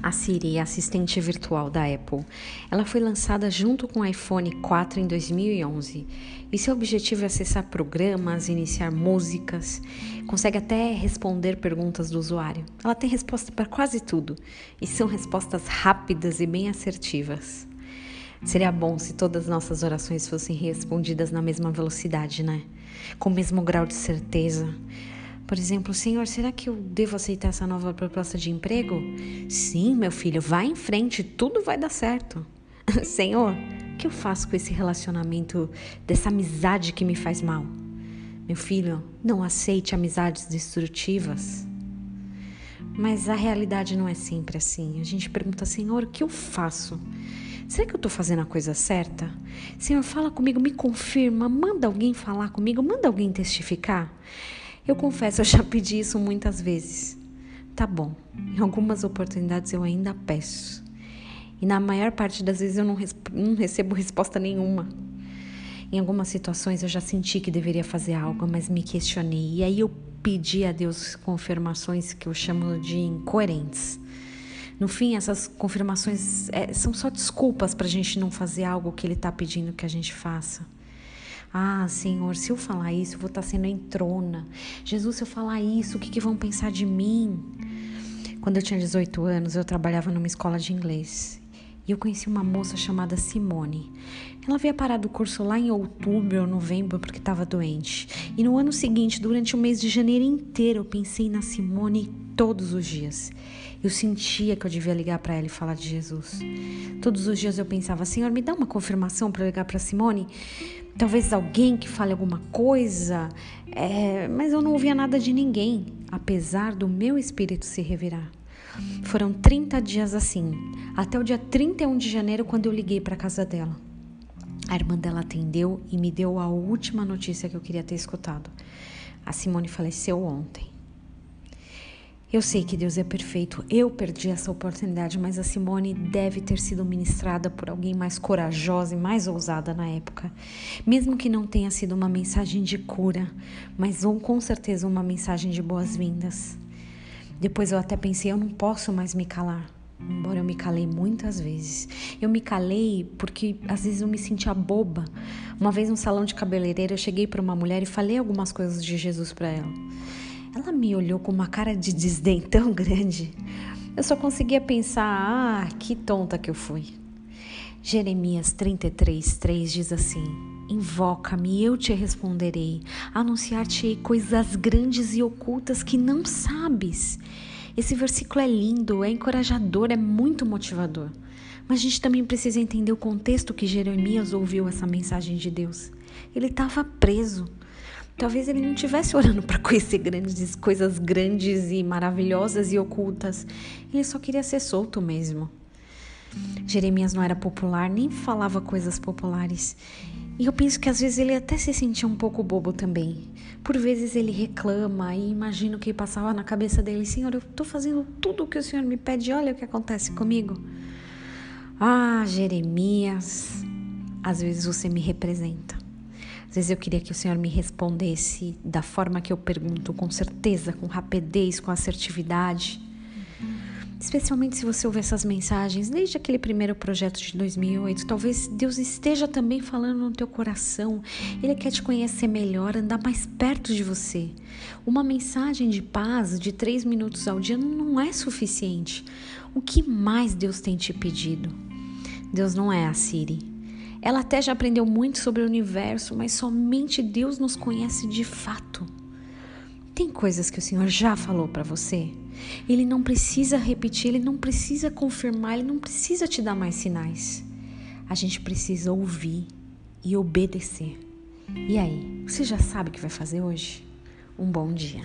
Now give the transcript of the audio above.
A Siri, assistente virtual da Apple. Ela foi lançada junto com o iPhone 4 em 2011 e seu objetivo é acessar programas, iniciar músicas, consegue até responder perguntas do usuário. Ela tem resposta para quase tudo e são respostas rápidas e bem assertivas. Seria bom se todas as nossas orações fossem respondidas na mesma velocidade, né? Com o mesmo grau de certeza por exemplo, Senhor, será que eu devo aceitar essa nova proposta de emprego? Sim, meu filho, vá em frente, tudo vai dar certo. Senhor, o que eu faço com esse relacionamento, dessa amizade que me faz mal? Meu filho, não aceite amizades destrutivas. Mas a realidade não é sempre assim. A gente pergunta, Senhor, o que eu faço? Será que eu estou fazendo a coisa certa? Senhor, fala comigo, me confirma, manda alguém falar comigo, manda alguém testificar. Eu confesso, eu já pedi isso muitas vezes. Tá bom, em algumas oportunidades eu ainda peço. E na maior parte das vezes eu não, não recebo resposta nenhuma. Em algumas situações eu já senti que deveria fazer algo, mas me questionei. E aí eu pedi a Deus confirmações que eu chamo de incoerentes. No fim, essas confirmações é, são só desculpas para a gente não fazer algo que Ele está pedindo que a gente faça. Ah, Senhor, se eu falar isso, eu vou estar sendo entrona. Jesus, se eu falar isso, o que, que vão pensar de mim? Quando eu tinha 18 anos, eu trabalhava numa escola de inglês. E eu conheci uma moça chamada Simone. Ela havia parado o curso lá em outubro ou novembro porque estava doente. E no ano seguinte, durante o mês de janeiro inteiro, eu pensei na Simone todos os dias. Eu sentia que eu devia ligar para ela e falar de Jesus. Todos os dias eu pensava, Senhor, me dá uma confirmação para ligar para Simone. Talvez alguém que fale alguma coisa, é, mas eu não ouvia nada de ninguém, apesar do meu espírito se revirar. Foram 30 dias assim, até o dia 31 de janeiro, quando eu liguei para a casa dela. A irmã dela atendeu e me deu a última notícia que eu queria ter escutado. A Simone faleceu ontem. Eu sei que Deus é perfeito, eu perdi essa oportunidade, mas a Simone deve ter sido ministrada por alguém mais corajosa e mais ousada na época. Mesmo que não tenha sido uma mensagem de cura, mas ou com certeza uma mensagem de boas-vindas. Depois eu até pensei, eu não posso mais me calar. Embora eu me calei muitas vezes. Eu me calei porque às vezes eu me sentia boba. Uma vez no salão de cabeleireiro eu cheguei para uma mulher e falei algumas coisas de Jesus para ela. Ela me olhou com uma cara de desdém tão grande. Eu só conseguia pensar: ah, que tonta que eu fui. Jeremias 33, 3 diz assim: Invoca-me eu te responderei, anunciar-te coisas grandes e ocultas que não sabes. Esse versículo é lindo, é encorajador, é muito motivador. Mas a gente também precisa entender o contexto que Jeremias ouviu essa mensagem de Deus. Ele estava preso. Talvez ele não estivesse orando para conhecer grandes coisas grandes e maravilhosas e ocultas. Ele só queria ser solto mesmo. Jeremias não era popular, nem falava coisas populares. E eu penso que às vezes ele até se sentia um pouco bobo também. Por vezes ele reclama e imagino que passava na cabeça dele: Senhor, eu estou fazendo tudo o que o Senhor me pede, olha o que acontece comigo. Ah, Jeremias, às vezes você me representa. Às vezes eu queria que o Senhor me respondesse da forma que eu pergunto, com certeza, com rapidez, com assertividade. Especialmente se você ouvir essas mensagens desde aquele primeiro projeto de 2008, talvez Deus esteja também falando no teu coração. Ele quer te conhecer melhor, andar mais perto de você. Uma mensagem de paz de três minutos ao dia não é suficiente. O que mais Deus tem te pedido? Deus não é a Siri. Ela até já aprendeu muito sobre o universo, mas somente Deus nos conhece de fato. Tem coisas que o Senhor já falou para você. Ele não precisa repetir, ele não precisa confirmar, ele não precisa te dar mais sinais. A gente precisa ouvir e obedecer. E aí, você já sabe o que vai fazer hoje? Um bom dia.